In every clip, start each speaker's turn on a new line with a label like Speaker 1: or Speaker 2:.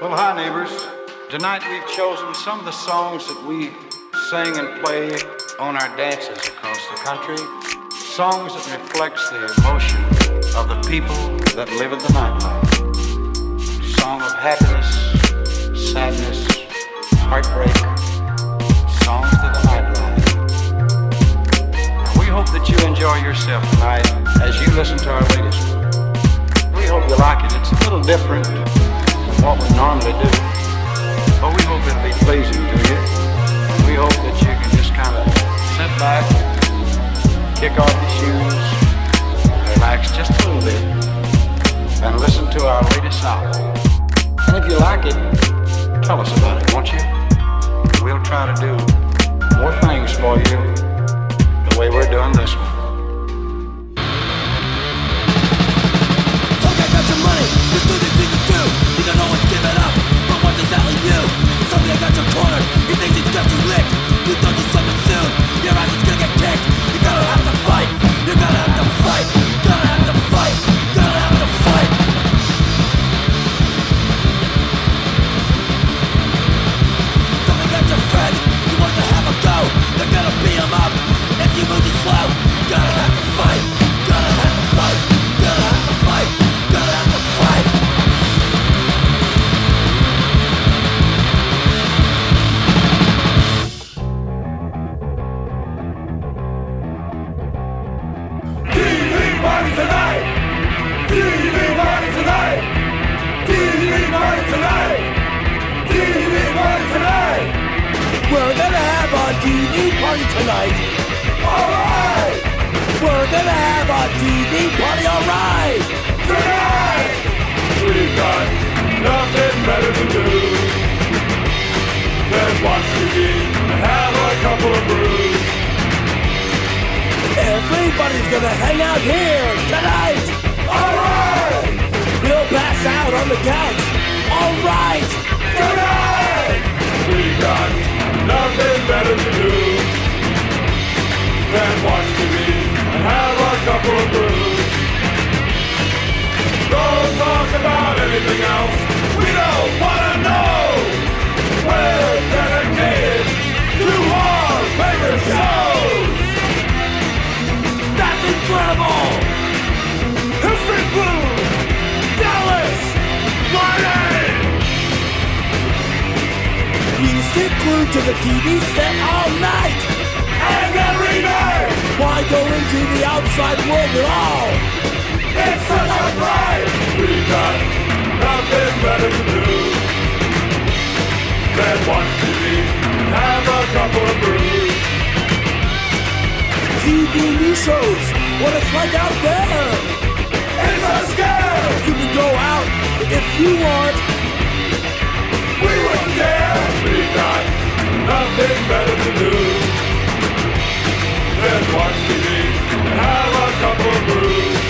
Speaker 1: Well, hi, neighbors. Tonight we've chosen some of the songs that we sing and play on our dances across the country. Songs that reflects the emotion of the people that live in the nightlife. Song of happiness, sadness, heartbreak. Songs of the nightlife. We hope that you enjoy yourself tonight as you listen to our latest. We hope you like it. It's a little different what we normally do. But we hope it'll be pleasing to you. We hope that you can just kind of sit back, kick off your shoes, relax just a little bit, and listen to our latest album. And if you like it, tell us about it, won't you? We'll try to do more things for you the way we're doing this one.
Speaker 2: You? Somebody got your cornered, he thinks he's got you licked. You thought
Speaker 3: TV party, alright. Tonight! We've got nothing better to do than watch TV and have a couple of brews.
Speaker 2: Everybody's gonna hang out here tonight.
Speaker 3: Alright!
Speaker 2: We'll pass out on the couch. Alright.
Speaker 3: Tonight! We got nothing better to do than watch TV have a couple of brews. Don't talk about anything else. We don't wanna know. We're dedicated to our favorite shows.
Speaker 2: That's incredible.
Speaker 3: History Blue, Dallas, Friday.
Speaker 2: You stick glued to the TV set all night. Why go into the outside world at all?
Speaker 3: it's such a pride. We got nothing better to do than watch TV and have a couple of brews.
Speaker 2: TV news shows what it's like out there.
Speaker 3: It's a scare.
Speaker 2: You can go out if you want.
Speaker 3: We wouldn't care. We got nothing better to do than watch TV and have a couple of brews.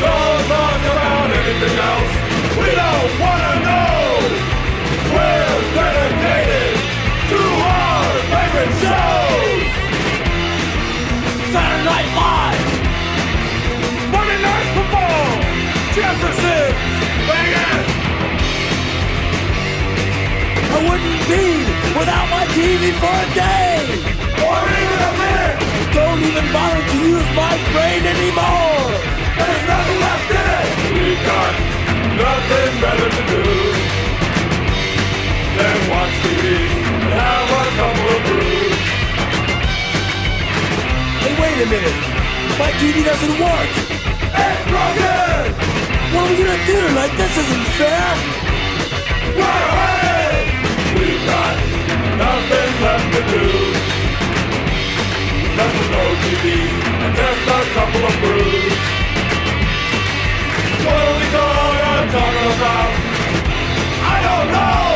Speaker 3: Don't talk about anything else. We don't wanna know. We're dedicated to our favorite shows.
Speaker 2: Saturday Night Live.
Speaker 3: Monday Night Football. Jefferson. Vegas.
Speaker 2: I wouldn't be without my TV for a day.
Speaker 3: Or even a.
Speaker 2: Don't even bother to use my brain anymore.
Speaker 3: There's nothing left in it. We got nothing better to do than watch TV and have a couple of brews.
Speaker 2: Hey, wait a minute. My TV doesn't work.
Speaker 3: It's broken.
Speaker 2: What are we gonna do tonight? This isn't fair.
Speaker 3: We're headed. We got nothing left to do. TV and a couple of brews. What are we gonna talk about? I don't know.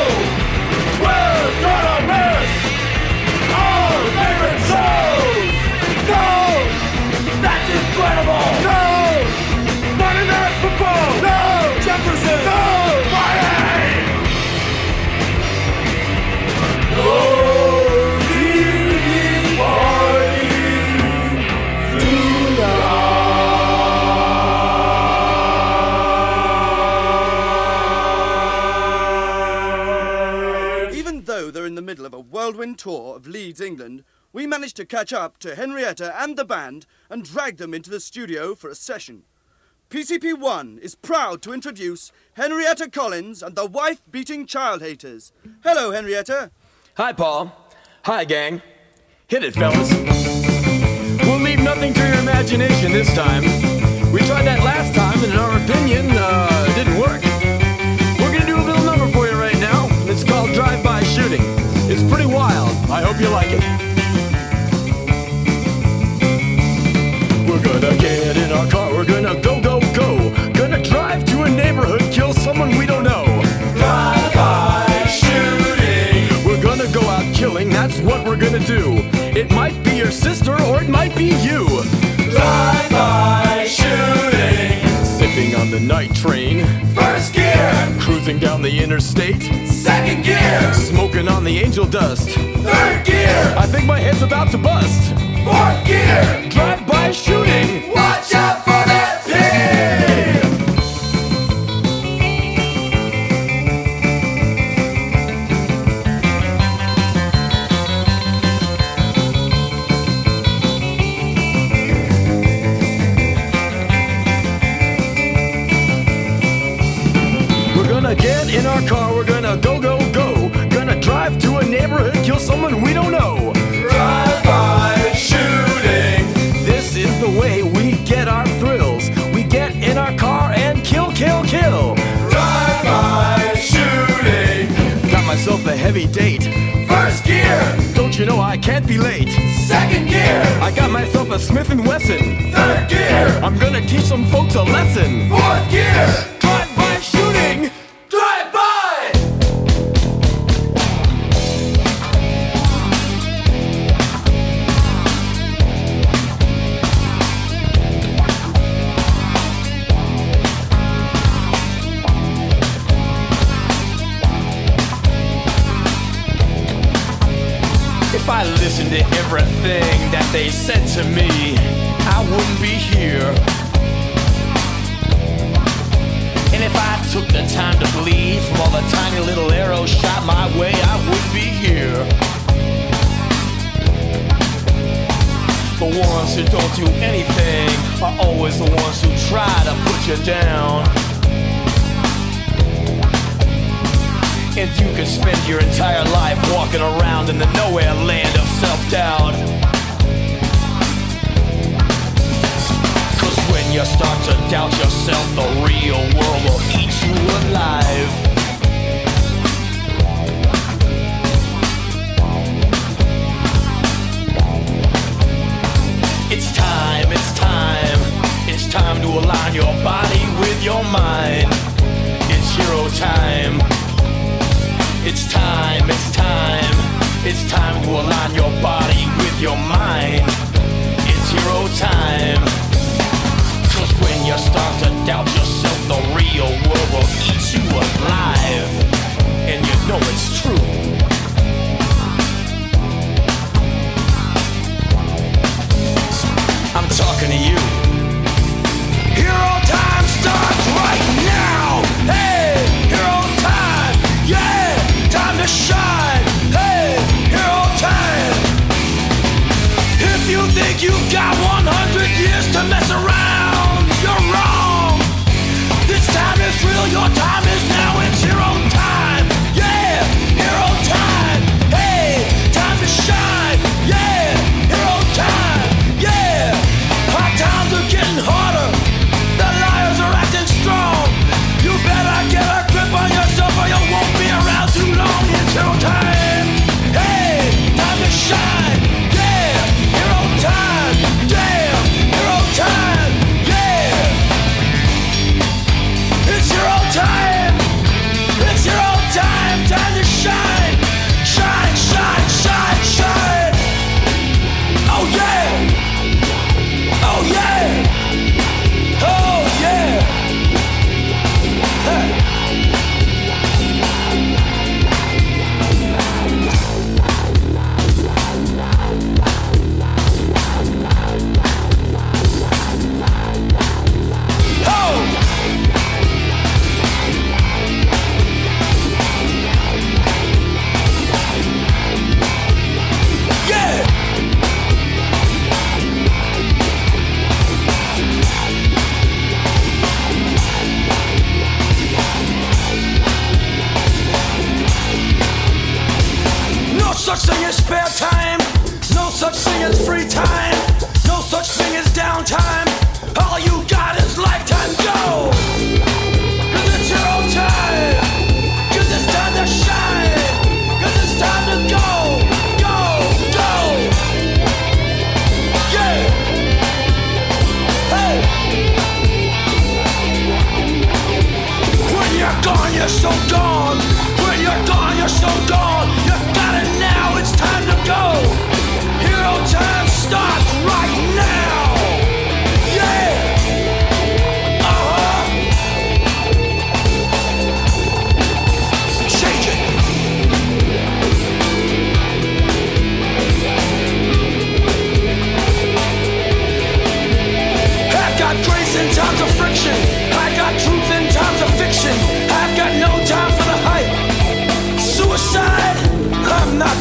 Speaker 3: We're gonna
Speaker 4: tour of Leeds, England, we managed to catch up to Henrietta and the band and drag them into the studio for a session. PCP1 is proud to introduce Henrietta Collins and the Wife Beating Child Haters. Hello, Henrietta.
Speaker 5: Hi, Paul. Hi, gang. Hit it, fellas. We'll leave nothing to your imagination this time. We tried that last time, and in our opinion, uh, it didn't work. We're gonna do a little number for you right now. It's called Drive-By Shooting. It's pretty wild. I hope you like it. We're gonna get in our car, we're gonna go, go, go. Gonna drive to a neighborhood, kill someone we don't know. Drive by shooting. We're gonna go out killing, that's what we're gonna do. It might be your sister or it might be you. Drive by shooting. Sipping on the night train. First gear. Cruising down the interstate. Second gear. Smoking on the angel dust. Third gear. I think my head's about to bust. Fourth gear. Drive-by shooting. Watch heavy date. First gear. Don't you know I can't be late? Second gear. I got myself a Smith and Wesson. Third gear. I'm gonna teach some folks a lesson. Fourth gear. They said to me, I wouldn't be here. And if I took the time to bleed from all the tiny little arrows shot my way, I wouldn't be here. The ones who don't do anything are always the ones who try to put you down. And you could spend your entire life walking around in the nowhere land of self-doubt. When you start to doubt yourself, the real world will eat you alive. It's time, it's time, it's time to align your body with your mind. It's hero time. It's time, it's time, it's time to align your body with your mind. It's hero time. You start to doubt yourself, the real world will eat you alive. And you know it's true. I'm talking to you. Hero time starts right now. Hey, hero time. Yeah, time to shine.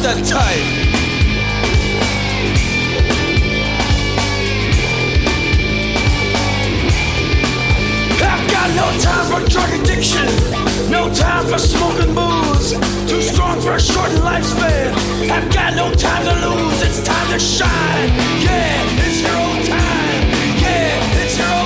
Speaker 5: that time.
Speaker 2: I've got no time for drug addiction, no time for smoking booze. Too strong for a shortened lifespan. I've got no time to lose. It's time to shine. Yeah, it's your own time. Yeah, it's your own.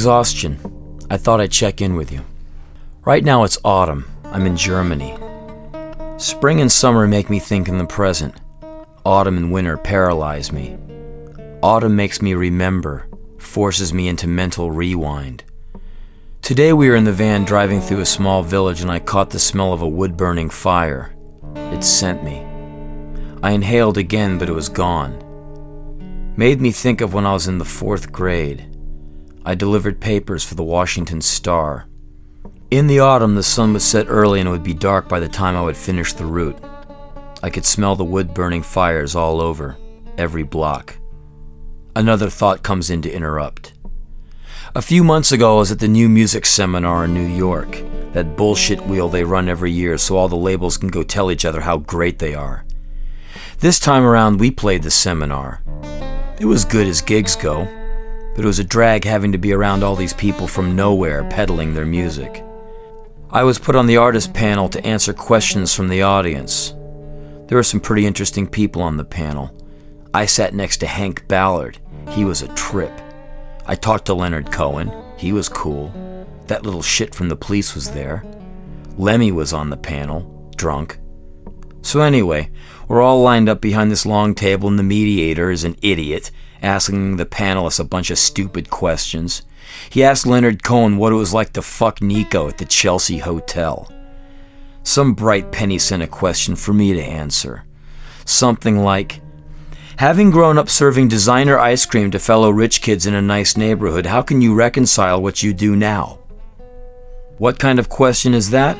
Speaker 6: Exhaustion. I thought I'd check in with you. Right now it's autumn. I'm in Germany. Spring and summer make me think in the present. Autumn and winter paralyze me. Autumn makes me remember, forces me into mental rewind. Today we were in the van driving through a small village and I caught the smell of a wood burning fire. It sent me. I inhaled again, but it was gone. Made me think of when I was in the fourth grade. I delivered papers for the Washington Star. In the autumn, the sun would set early and it would be dark by the time I would finish the route. I could smell the wood burning fires all over, every block. Another thought comes in to interrupt. A few months ago, I was at the new music seminar in New York, that bullshit wheel they run every year so all the labels can go tell each other how great they are. This time around, we played the seminar. It was good as gigs go, but it was a drag having to be around all these people from nowhere peddling their music. I was put on the artist panel to answer questions from the audience. There were some pretty interesting people on the panel. I sat next to Hank Ballard. He was a trip. I talked to Leonard Cohen. He was cool. That little shit from the police was there. Lemmy was on the panel, drunk. So, anyway, we're all lined up behind this long table, and the mediator is an idiot, asking the panelists a bunch of stupid questions. He asked Leonard Cohen what it was like to fuck Nico at the Chelsea Hotel. Some bright penny sent a question for me to answer. Something like Having grown up serving designer ice cream to fellow rich kids in a nice neighborhood, how can you reconcile what you do now? What kind of question is that?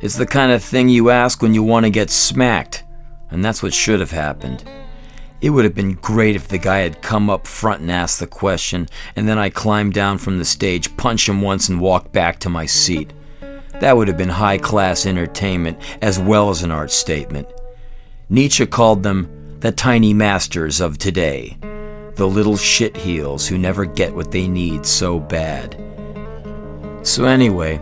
Speaker 6: It's the kind of thing you ask when you want to get smacked, and that's what should have happened. It would have been great if the guy had come up front and asked the question, and then I climbed down from the stage, punch him once, and walked back to my seat. That would have been high class entertainment as well as an art statement. Nietzsche called them the tiny masters of today, the little shit heels who never get what they need so bad. So, anyway,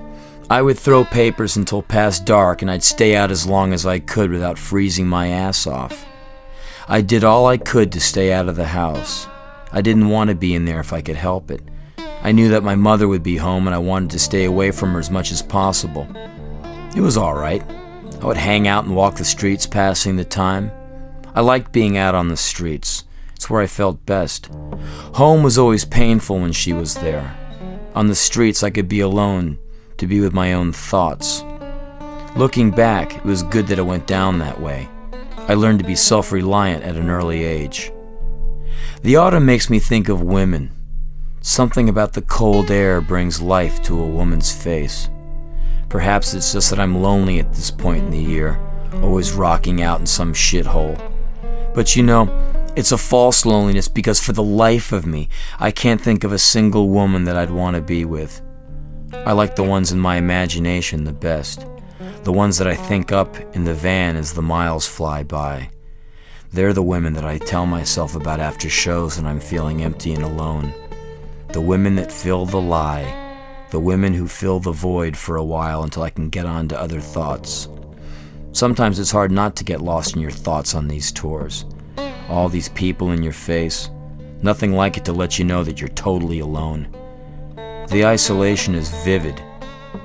Speaker 6: I would throw papers until past dark and I'd stay out as long as I could without freezing my ass off. I did all I could to stay out of the house. I didn't want to be in there if I could help it. I knew that my mother would be home and I wanted to stay away from her as much as possible. It was all right. I would hang out and walk the streets passing the time. I liked being out on the streets. It's where I felt best. Home was always painful when she was there. On the streets, I could be alone, to be with my own thoughts. Looking back, it was good that it went down that way. I learned to be self reliant at an early age. The autumn makes me think of women. Something about the cold air brings life to a woman's face. Perhaps it's just that I'm lonely at this point in the year, always rocking out in some shithole. But you know, it's a false loneliness because for the life of me, I can't think of a single woman that I'd want to be with. I like the ones in my imagination the best, the ones that I think up in the van as the miles fly by. They're the women that I tell myself about after shows when I'm feeling empty and alone. The women that fill the lie the women who fill the void for a while until I can get on to other thoughts. Sometimes it's hard not to get lost in your thoughts on these tours. All these people in your face, nothing like it to let you know that you're totally alone. The isolation is vivid,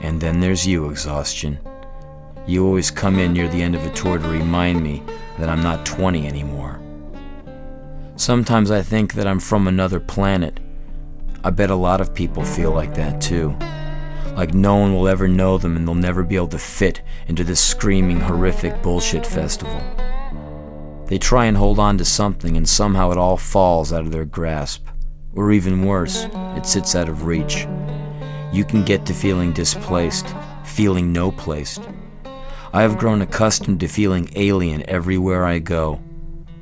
Speaker 6: and then there's you, exhaustion. You always come in near the end of a tour to remind me that I'm not 20 anymore. Sometimes I think that I'm from another planet I bet a lot of people feel like that too. Like no one will ever know them and they'll never be able to fit into this screaming, horrific bullshit festival. They try and hold on to something and somehow it all falls out of their grasp. Or even worse, it sits out of reach. You can get to feeling displaced, feeling no placed. I have grown accustomed to feeling alien everywhere I go.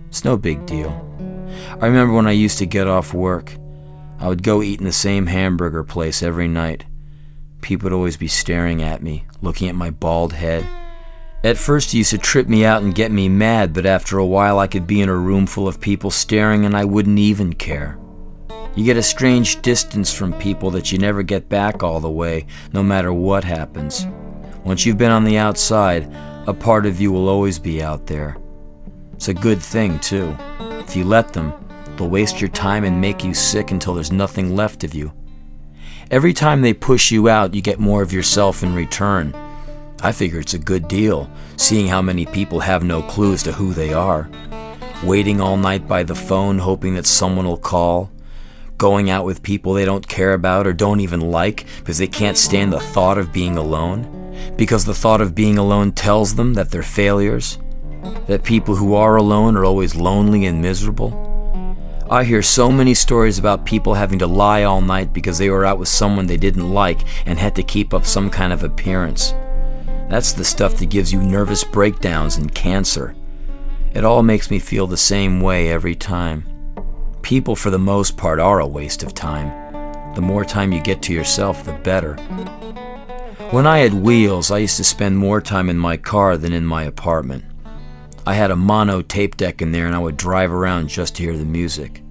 Speaker 6: It's no big deal. I remember when I used to get off work I would go eat in the same hamburger place every night. People would always be staring at me, looking at my bald head. At first, it used to trip me out and get me mad, but after a while, I could be in a room full of people staring and I wouldn't even care. You get a strange distance from people that you never get back all the way, no matter what happens. Once you've been on the outside, a part of you will always be out there. It's a good thing, too. If you let them, They'll waste your time and make you sick until there's nothing left of you. Every time they push you out, you get more of yourself in return. I figure it's a good deal, seeing how many people have no clue as to who they are. Waiting all night by the phone, hoping that someone will call. Going out with people they don't care about or don't even like because they can't stand the thought of being alone. Because the thought of being alone tells them that they're failures. That people who are alone are always lonely and miserable. I hear so many stories about people having to lie all night because they were out with someone they didn't like and had to keep up some kind of appearance. That's the stuff that gives you nervous breakdowns and cancer. It all makes me feel the same way every time. People, for the most part, are a waste of time. The more time you get to yourself, the better. When I had wheels, I used to spend more time in my car than in my apartment. I had a mono tape deck in there and I would drive around just to hear the music.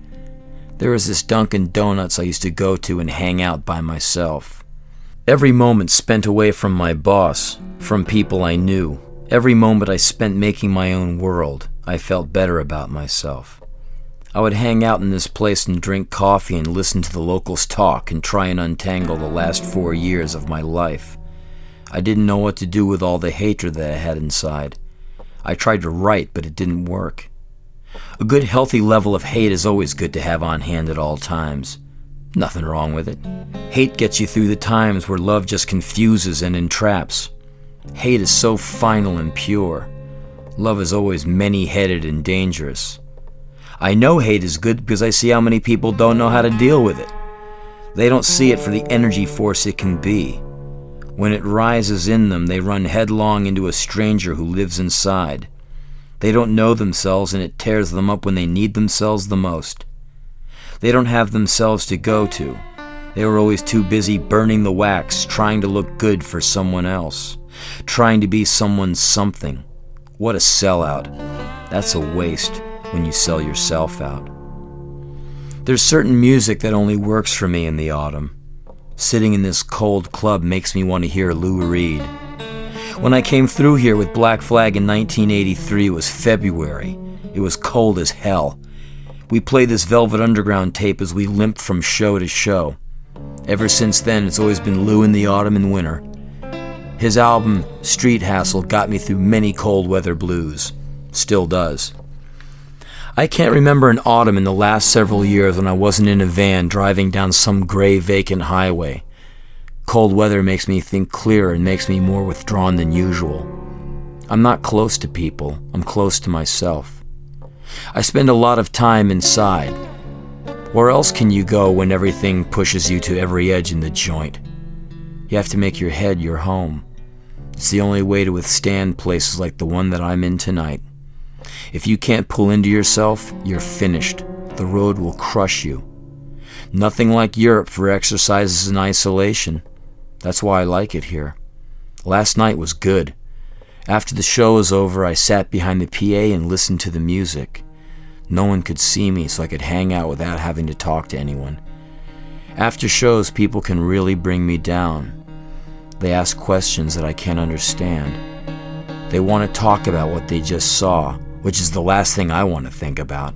Speaker 6: There was this Dunkin' Donuts I used to go to and hang out by myself. Every moment spent away from my boss, from people I knew, every moment I spent making my own world, I felt better about myself. I would hang out in this place and drink coffee and listen to the locals talk and try and untangle the last four years of my life. I didn't know what to do with all the hatred that I had inside. I tried to write, but it didn't work. A good healthy level of hate is always good to have on hand at all times. Nothing wrong with it. Hate gets you through the times where love just confuses and entraps. Hate is so final and pure. Love is always many headed and dangerous. I know hate is good because I see how many people don't know how to deal with it. They don't see it for the energy force it can be. When it rises in them, they run headlong into a stranger who lives inside. They don't know themselves, and it tears them up when they need themselves the most. They don't have themselves to go to. They were always too busy burning the wax, trying to look good for someone else, trying to be someone's something. What a sellout. That's a waste. when you sell yourself out. There's certain music that only works for me in the autumn. Sitting in this cold club makes me want to hear Lou Reed. When I came through here with Black Flag in 1983, it was February. It was cold as hell. We played this Velvet Underground tape as we limped from show to show. Ever since then, it's always been Lou in the autumn and winter. His album, Street Hassle, got me through many cold weather blues. Still does. I can't remember an autumn in the last several years when I wasn't in a van driving down some gray, vacant highway. Cold weather makes me think clearer and makes me more withdrawn than usual. I'm not close to people, I'm close to myself. I spend a lot of time inside. Where else can you go when everything pushes you to every edge in the joint? You have to make your head your home. It's the only way to withstand places like the one that I'm in tonight. If you can't pull into yourself, you're finished. The road will crush you. Nothing like Europe for exercises in isolation. That's why I like it here. Last night was good. After the show was over, I sat behind the PA and listened to the music. No one could see me, so I could hang out without having to talk to anyone. After shows, people can really bring me down. They ask questions that I can't understand. They want to talk about what they just saw, which is the last thing I want to think about.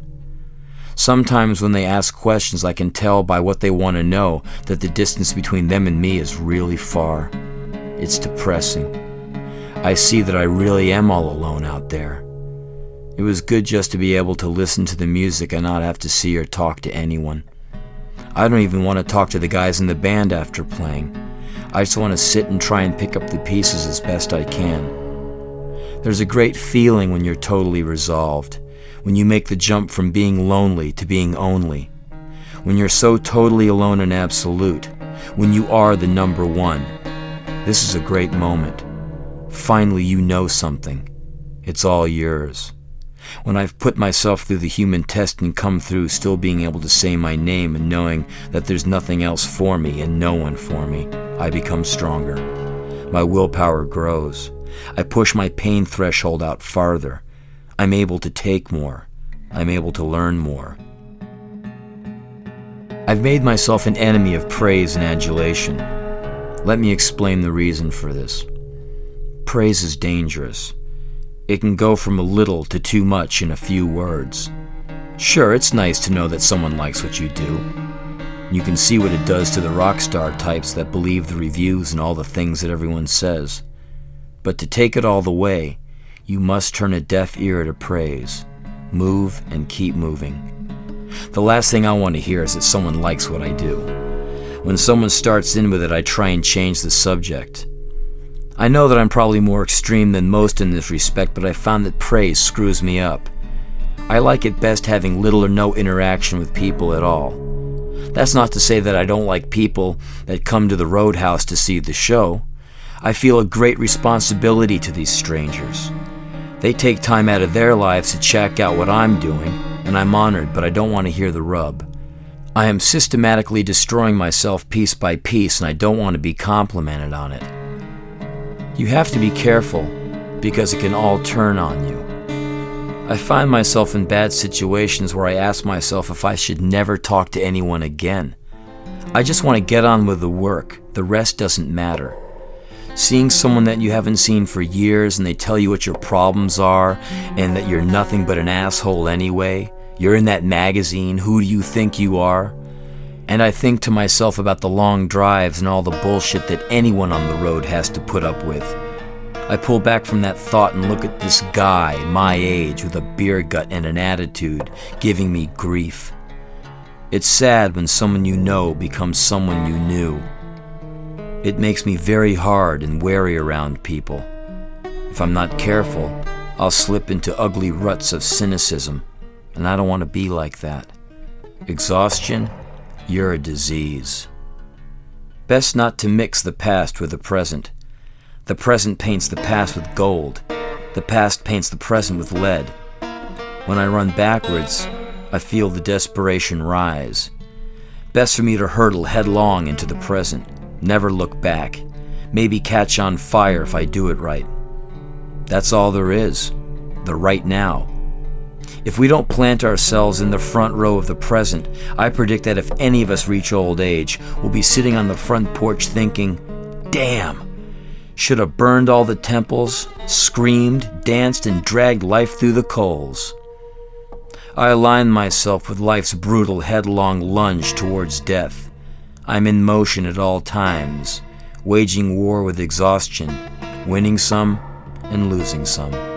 Speaker 6: Sometimes when they ask questions, I can tell by what they want to know that the distance between them and me is really far. It's depressing. I see that I really am all alone out there. It was good just to be able to listen to the music and not have to see or talk to anyone. I don't even want to talk to the guys in the band after playing. I just want to sit and try and pick up the pieces as best I can. There's a great feeling when you're totally resolved, when you make the jump from being lonely to being only, when you're so totally alone and absolute, when you are the number one. This is a great moment. Finally, you know something. It's all yours. When I've put myself through the human test and come through still being able to say my name and knowing that there's nothing else for me and no one for me, I become stronger. My willpower grows. I push my pain threshold out farther. I'm able to take more. I'm able to learn more. I've made myself an enemy of praise and adulation. Let me explain the reason for this. Praise is dangerous. It can go from a little to too much in a few words. Sure, it's nice to know that someone likes what you do. You can see what it does to the rock star types that believe the reviews and all the things that everyone says. But to take it all the way, you must turn a deaf ear to praise. Move and keep moving. The last thing I want to hear is that someone likes what I do. When someone starts in with it, I try and change the subject. I know that I'm probably more extreme than most in this respect, but I found that praise screws me up. I like it best having little or no interaction with people at all. That's not to say that I don't like people that come to the roadhouse to see the show. I feel a great responsibility to these strangers. They take time out of their lives to check out what I'm doing, and I'm honored, but I don't want to hear the rub. I am systematically destroying myself piece by piece, and I don't want to be complimented on it. You have to be careful, because it can all turn on you. I find myself in bad situations where I ask myself if I should never talk to anyone again. I just want to get on with the work, the rest doesn't matter. Seeing someone that you haven't seen for years and they tell you what your problems are and that you're nothing but an asshole anyway. You're in that magazine. Who do you think you are? And I think to myself about the long drives and all the bullshit that anyone on the road has to put up with. I pull back from that thought and look at this guy, my age, with a beer gut and an attitude, giving me grief. It's sad when someone you know becomes someone you knew. It makes me very hard and wary around people. If I'm not careful, I'll slip into ugly ruts of cynicism, and I don't want to be like that. Exhaustion? You're a disease. Best not to mix the past with the present. The present paints the past with gold. The past paints the present with lead. When I run backwards, I feel the desperation rise. Best for me to hurtle headlong into the present never look back, maybe catch on fire if I do it right. That's all there is, the right now. If we don't plant ourselves in the front row of the present, I predict that if any of us reach old age, we'll be sitting on the front porch thinking, damn, should have burned all the temples, screamed, danced, and dragged life through the coals. I align myself with life's brutal headlong lunge towards death. I'm in motion at all times, waging war with exhaustion, winning some and losing some.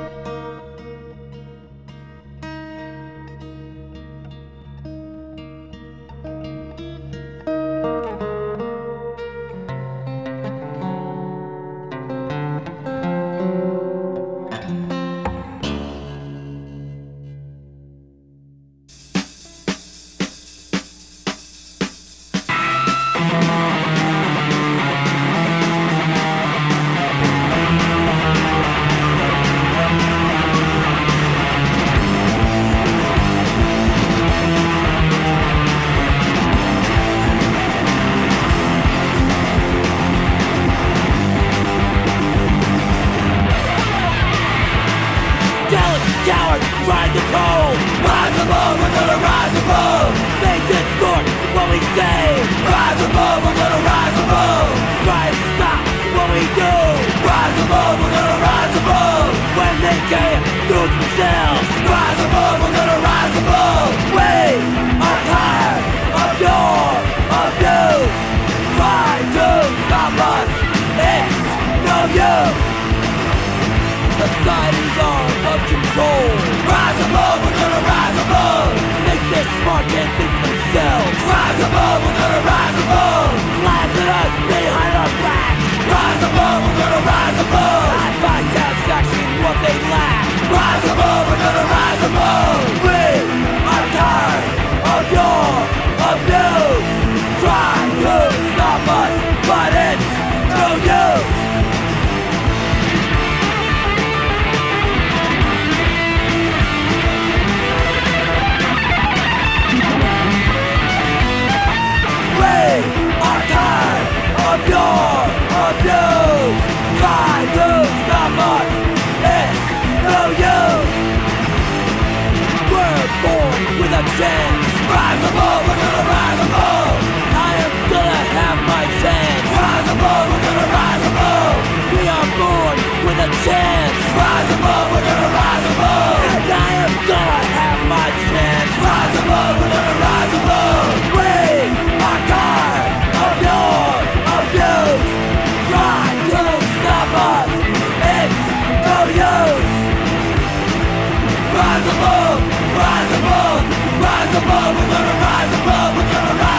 Speaker 2: Above, we're gonna rise above. At us behind our Rise above, we're gonna rise above. In what they lack. Rise above, we're gonna rise above. We are tired of your Rise above, we're gonna rise above I am gonna have my Rise above, we're gonna rise above We are born with a chance Rise above, we're gonna rise above And I am gonna have my chance Rise above, we're gonna rise above We are tired of your abuse Try to stop us, it's no use rise above, rise above, we're gonna rise above, we're gonna rise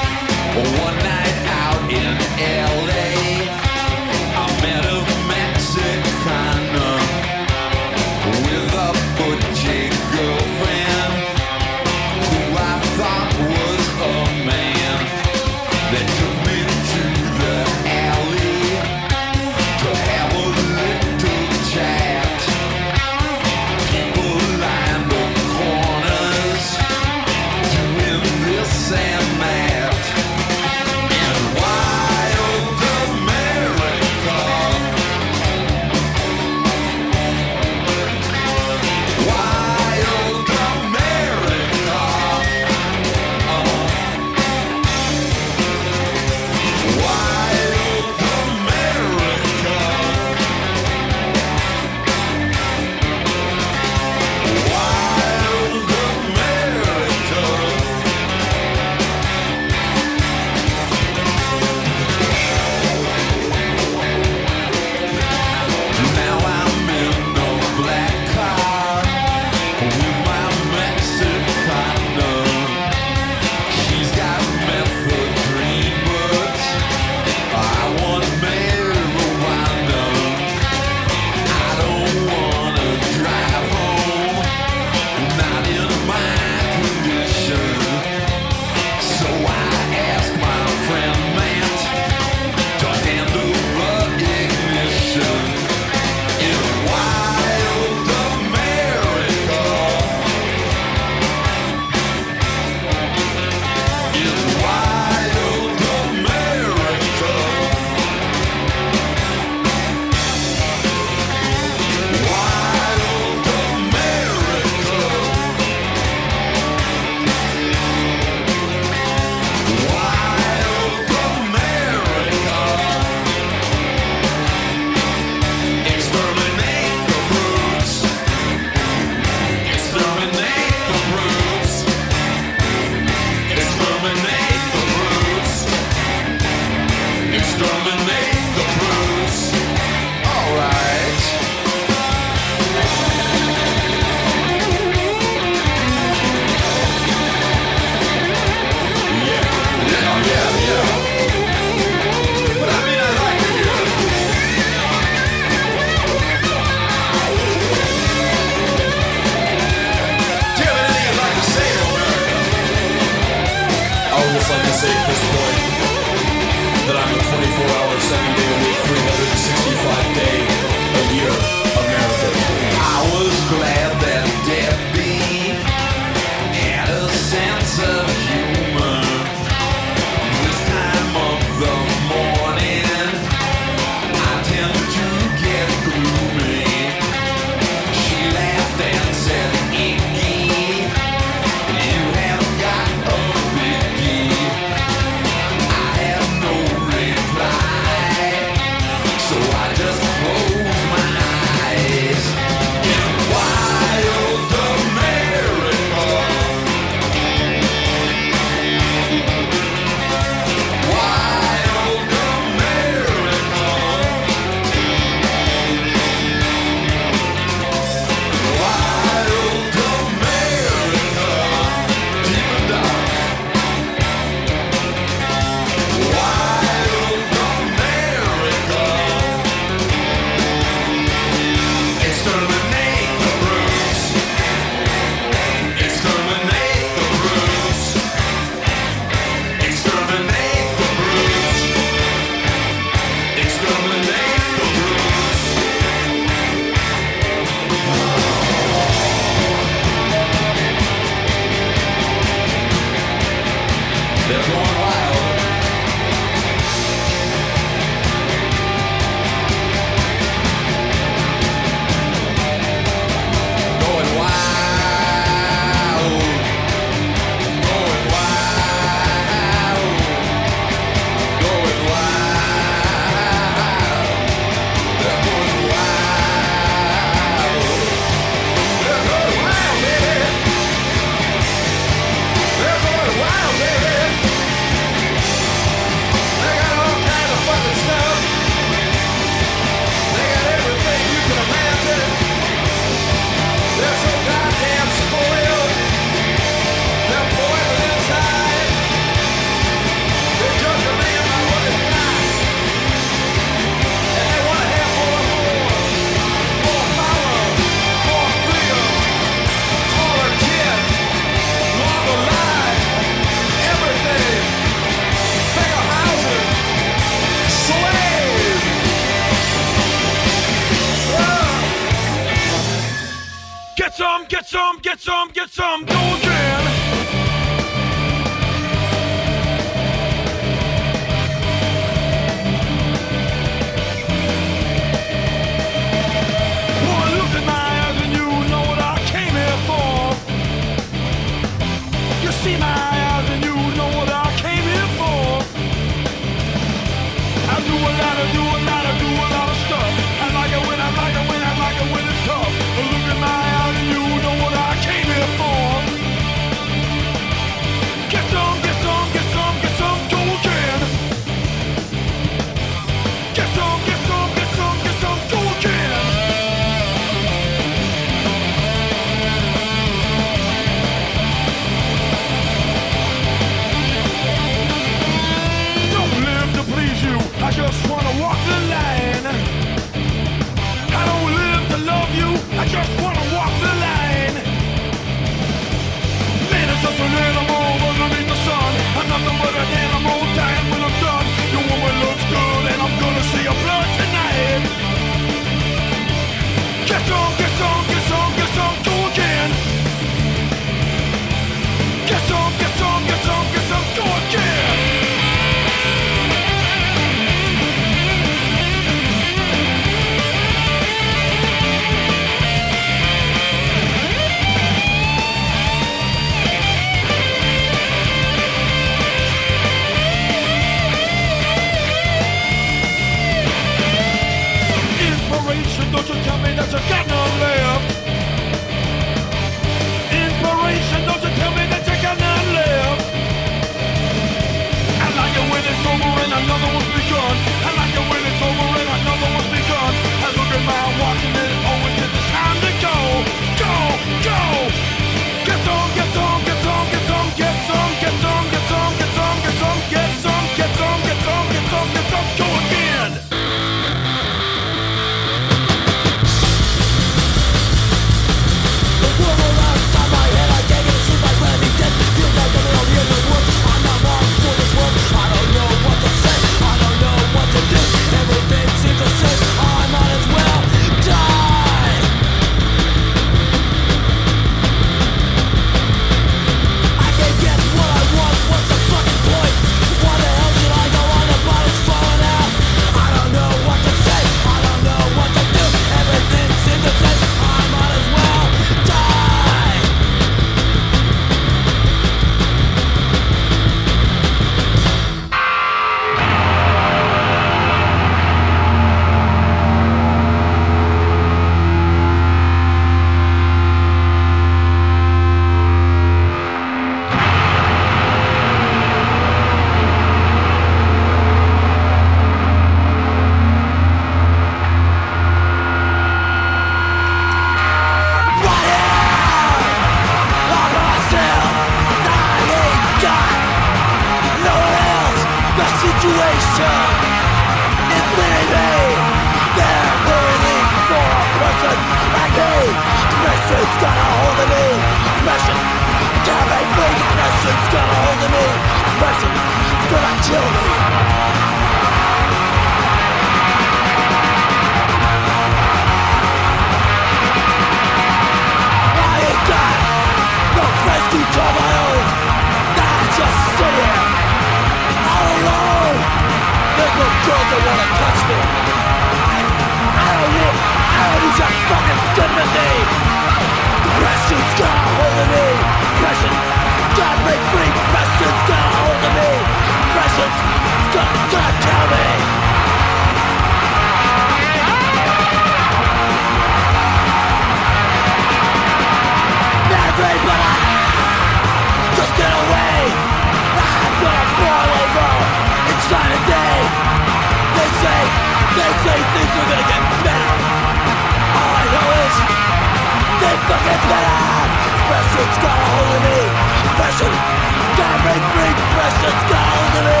Speaker 7: Questions call to
Speaker 2: me.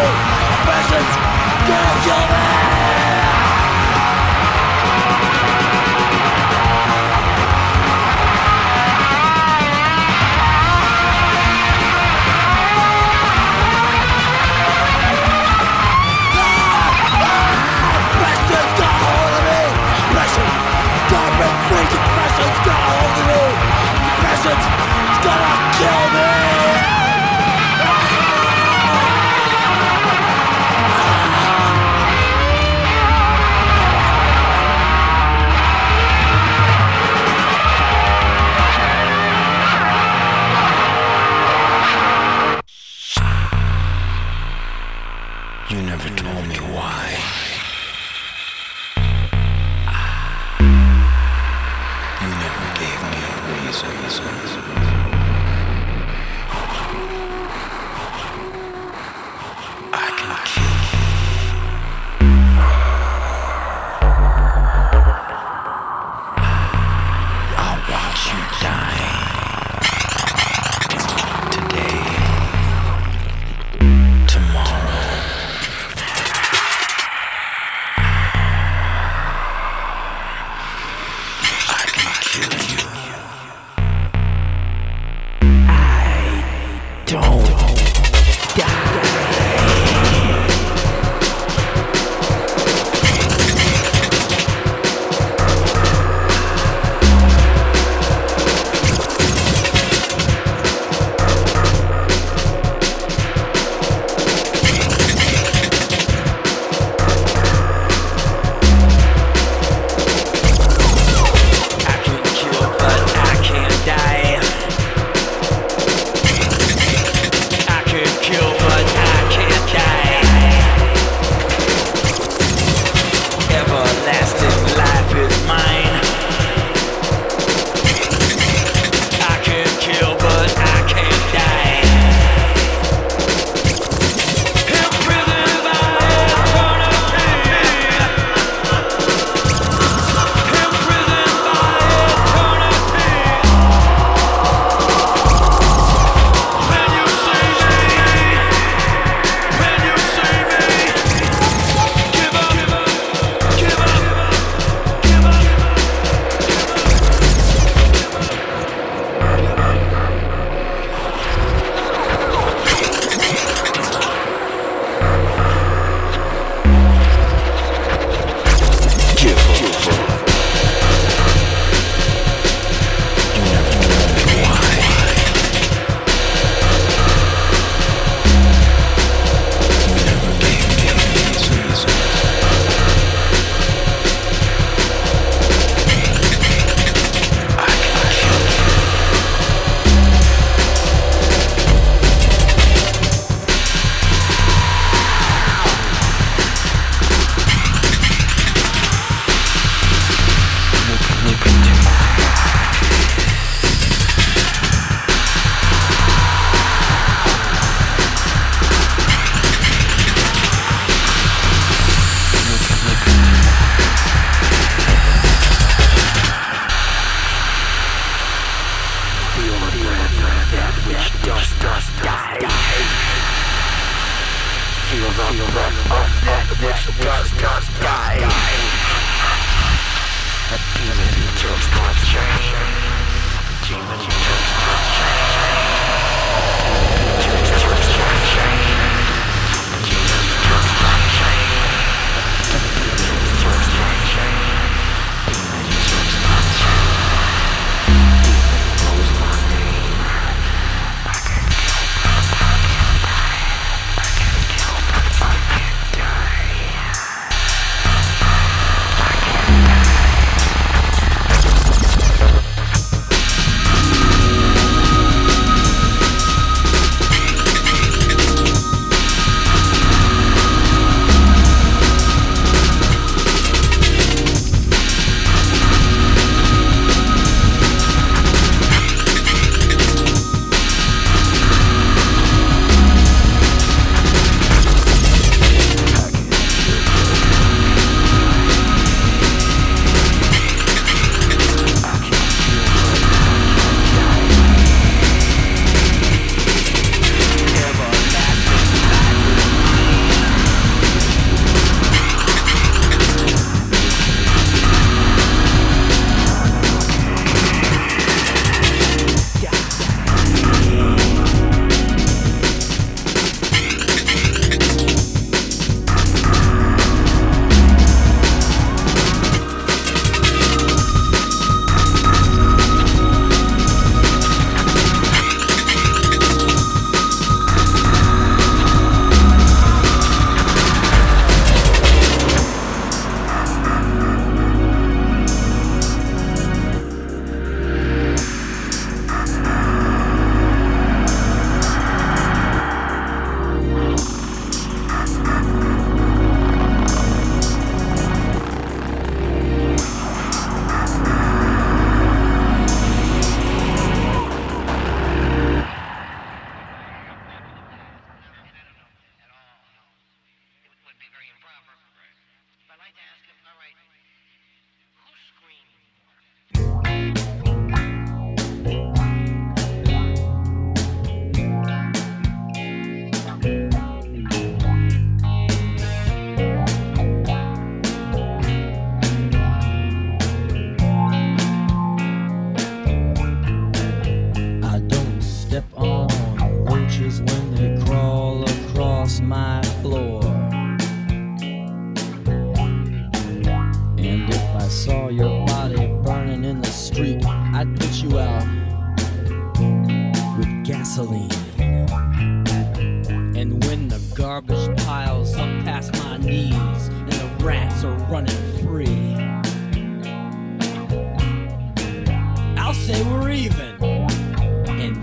Speaker 2: Questions call to me. Depression's got a hold of me. Depression's gonna kill me.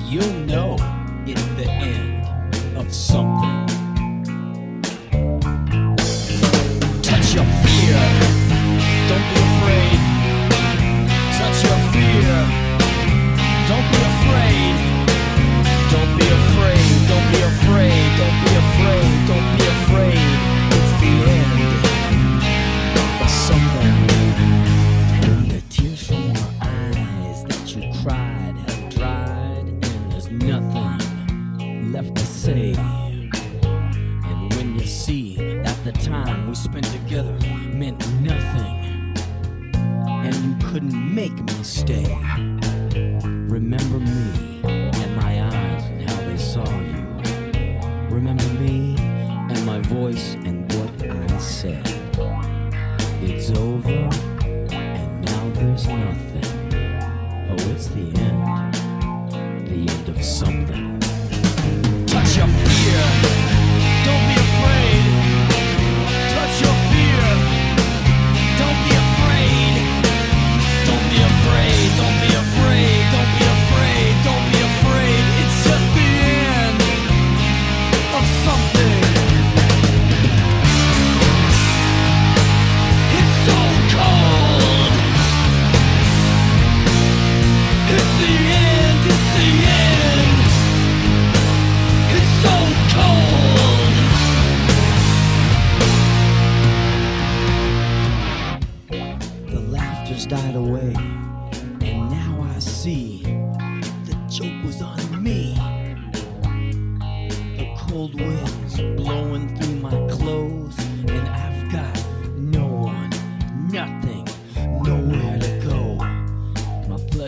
Speaker 2: you'll know it's the end of something.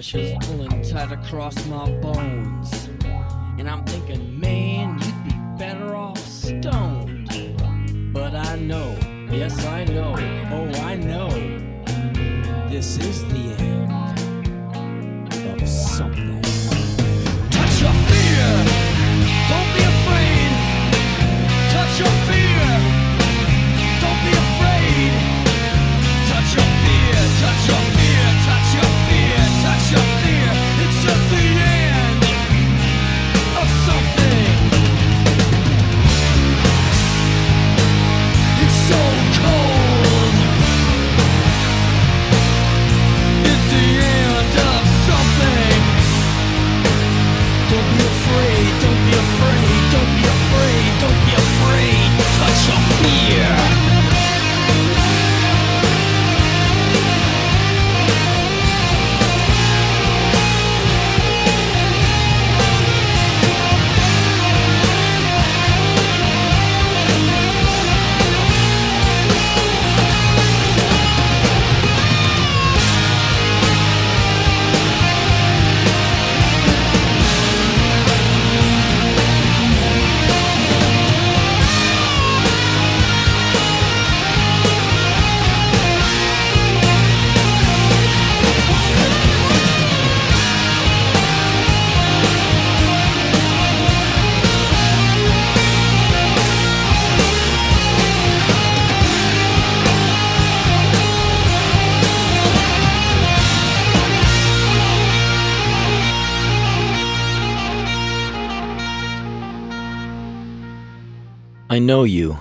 Speaker 2: pressure's pulling tight across my bones. And I'm thinking, man, you'd be better off stoned. But I know, yes, I know, oh, I know, this is the end of something. Touch your fear, don't be afraid. Touch your fear.
Speaker 6: I know you.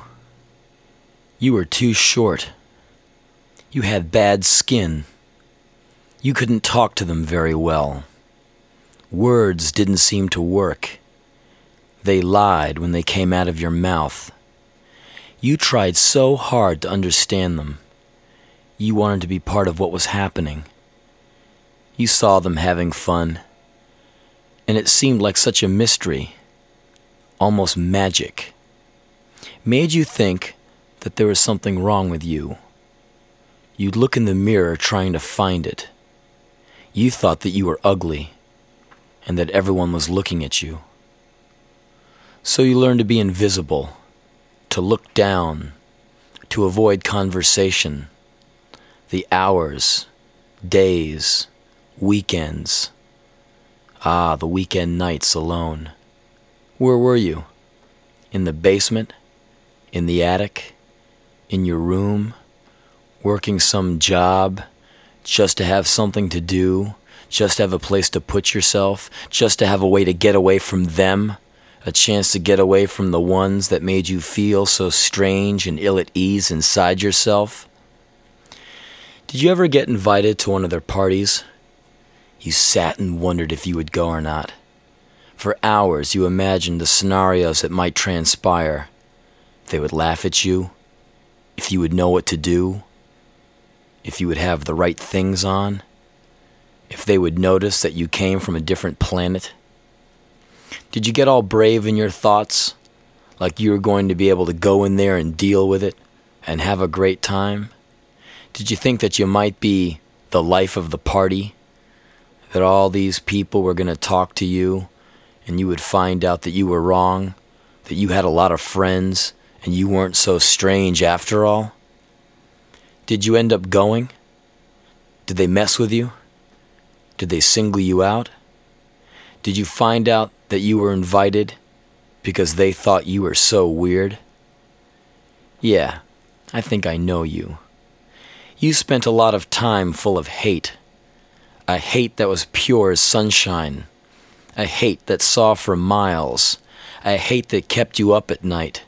Speaker 6: You were too short. You had bad skin. You couldn't talk to them very well. Words didn't seem to work. They lied when they came out of your mouth. You tried so hard to understand them. You wanted to be part of what was happening. You saw them having fun. And it seemed like such a mystery, almost magic. Made you think that there was something wrong with you. You'd look in the mirror trying to find it. You thought that you were ugly and that everyone was looking at you. So you learned to be invisible, to look down, to avoid conversation, the hours, days, weekends. Ah, the weekend nights alone. Where were you? In the basement? In the attic? In your room? Working some job? Just to have something to do? Just to have a place to put yourself? Just to have a way to get away from them? A chance to get away from the ones that made you feel so strange and ill at ease inside yourself? Did you ever get invited to one of their parties? You sat and wondered if you would go or not. For hours, you imagined the scenarios that might transpire. They would laugh at you, if you would know what to do, if you would have the right things on, if they would notice that you came from a different planet. Did you get all brave in your thoughts, like you were going to be able to go in there and deal with it and have a great time? Did you think that you might be the life of the party? That all these people were going to talk to you and you would find out that you were wrong, that you had a lot of friends and you weren't so strange after all? Did you end up going? Did they mess with you? Did they single you out? Did you find out that you were invited because they thought you were so weird? Yeah, I think I know you. You spent a lot of time full of hate. A hate that was pure as sunshine. A hate that saw for miles. A hate that kept you up at night.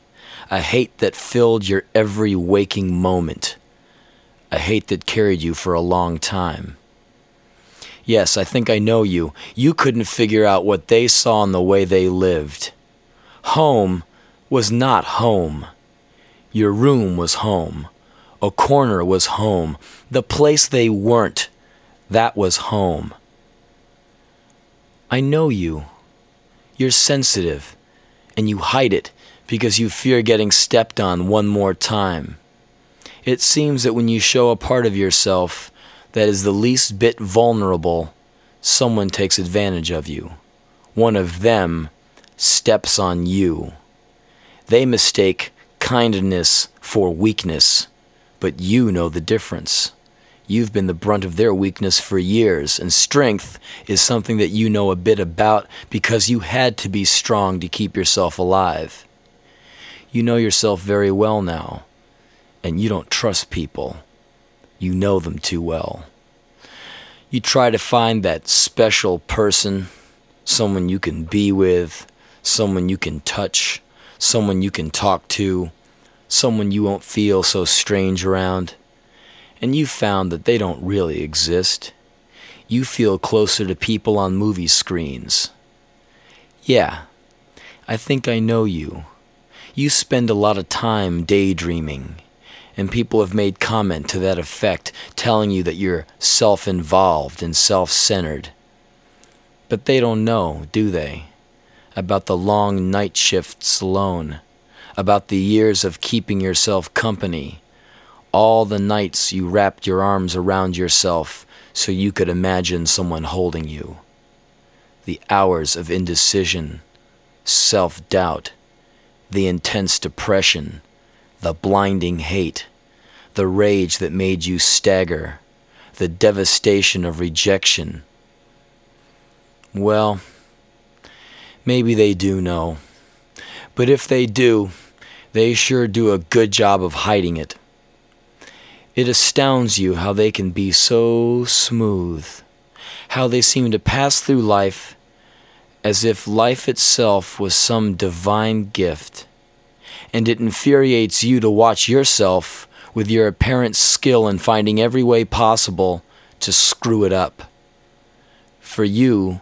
Speaker 6: A hate that filled your every waking moment. A hate that carried you for a long time. Yes, I think I know you. You couldn't figure out what they saw in the way they lived. Home was not home. Your room was home. A corner was home. The place they weren't, that was home. I know you. You're sensitive, and you hide it because you fear getting stepped on one more time. It seems that when you show a part of yourself that is the least bit vulnerable, someone takes advantage of you. One of them steps on you. They mistake kindness for weakness, but you know the difference. You've been the brunt of their weakness for years, and strength is something that you know a bit about because you had to be strong to keep yourself alive. You know yourself very well now, and you don't trust people. You know them too well. You try to find that special person, someone you can be with, someone you can touch, someone you can talk to, someone you won't feel so strange around. And you found that they don't really exist. You feel closer to people on movie screens. Yeah, I think I know you. You spend a lot of time daydreaming, and people have made comment to that effect, telling you that you're self involved and self centered. But they don't know, do they? About the long night shifts alone, about the years of keeping yourself company, all the nights you wrapped your arms around yourself so you could imagine someone holding you, the hours of indecision, self doubt, the intense depression, the blinding hate, the rage that made you stagger, the devastation of rejection. Well, maybe they do know. But if they do, they sure do a good job of hiding it. It astounds you how they can be so smooth, how they seem to pass through life as if life itself was some divine gift. And it infuriates you to watch yourself with your apparent skill in finding every way possible to screw it up. For you,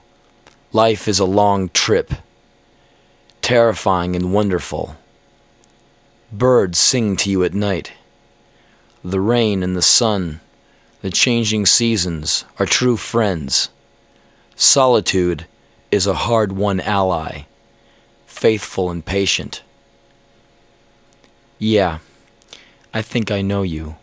Speaker 6: life is a long trip, terrifying and wonderful. Birds sing to you at night. The rain and the sun, the changing seasons are true friends. Solitude is a hard won ally, faithful and patient. Yeah, I think I know you.